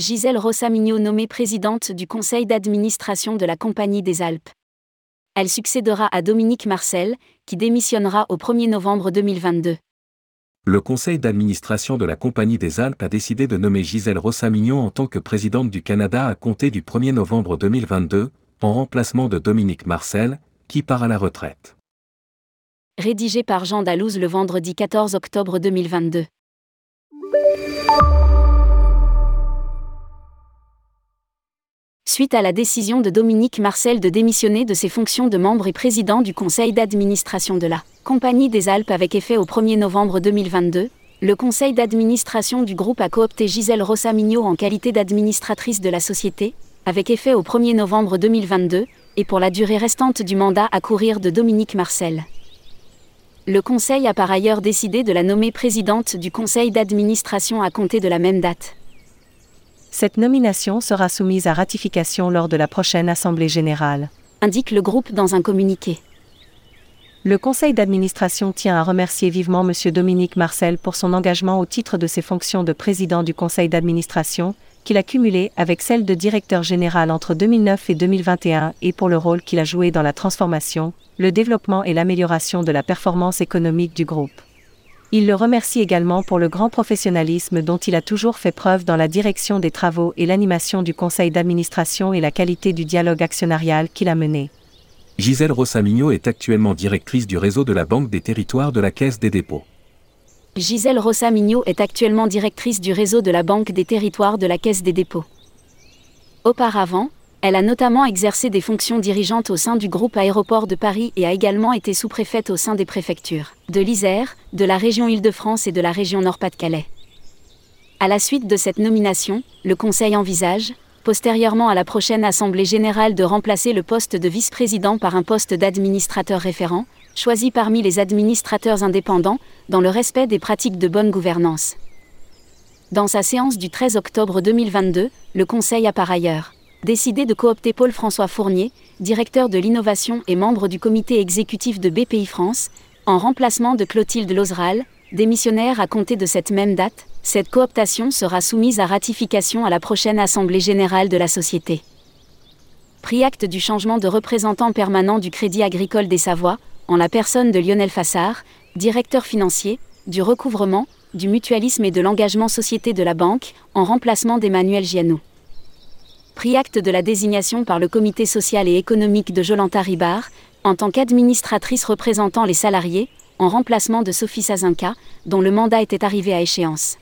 Gisèle Rossamigno nommée présidente du conseil d'administration de la Compagnie des Alpes. Elle succédera à Dominique Marcel, qui démissionnera au 1er novembre 2022. Le conseil d'administration de la Compagnie des Alpes a décidé de nommer Gisèle Rossamignon en tant que présidente du Canada à compter du 1er novembre 2022, en remplacement de Dominique Marcel, qui part à la retraite. Rédigé par Jean Dalouse le vendredi 14 octobre 2022. Suite à la décision de Dominique Marcel de démissionner de ses fonctions de membre et président du conseil d'administration de la Compagnie des Alpes avec effet au 1er novembre 2022, le conseil d'administration du groupe a coopté Gisèle Rossamigno en qualité d'administratrice de la société, avec effet au 1er novembre 2022, et pour la durée restante du mandat à courir de Dominique Marcel. Le Conseil a par ailleurs décidé de la nommer présidente du Conseil d'administration à compter de la même date. Cette nomination sera soumise à ratification lors de la prochaine Assemblée générale, indique le groupe dans un communiqué. Le conseil d'administration tient à remercier vivement M. Dominique Marcel pour son engagement au titre de ses fonctions de président du conseil d'administration, qu'il a cumulé avec celle de directeur général entre 2009 et 2021 et pour le rôle qu'il a joué dans la transformation, le développement et l'amélioration de la performance économique du groupe. Il le remercie également pour le grand professionnalisme dont il a toujours fait preuve dans la direction des travaux et l'animation du conseil d'administration et la qualité du dialogue actionnarial qu'il a mené. Gisèle Rossamigno est actuellement directrice du réseau de la Banque des territoires de la Caisse des dépôts. Gisèle Rossamigno est actuellement directrice du réseau de la Banque des territoires de la Caisse des dépôts. Auparavant, elle a notamment exercé des fonctions dirigeantes au sein du groupe Aéroport de Paris et a également été sous-préfète au sein des préfectures de l'Isère, de la région Île-de-France et de la région Nord-Pas-de-Calais. À la suite de cette nomination, le Conseil envisage, postérieurement à la prochaine Assemblée générale, de remplacer le poste de vice-président par un poste d'administrateur référent, choisi parmi les administrateurs indépendants, dans le respect des pratiques de bonne gouvernance. Dans sa séance du 13 octobre 2022, le Conseil a par ailleurs décidé de coopter Paul-François Fournier, directeur de l'innovation et membre du comité exécutif de BPI France, en remplacement de Clotilde Lozeral, démissionnaire à compter de cette même date, cette cooptation sera soumise à ratification à la prochaine Assemblée générale de la société. Pris acte du changement de représentant permanent du Crédit agricole des Savoies, en la personne de Lionel Fassard, directeur financier, du recouvrement, du mutualisme et de l'engagement société de la banque, en remplacement d'Emmanuel Giano pris acte de la désignation par le comité social et économique de Jolanta Ribard, en tant qu'administratrice représentant les salariés, en remplacement de Sophie Sazinka, dont le mandat était arrivé à échéance.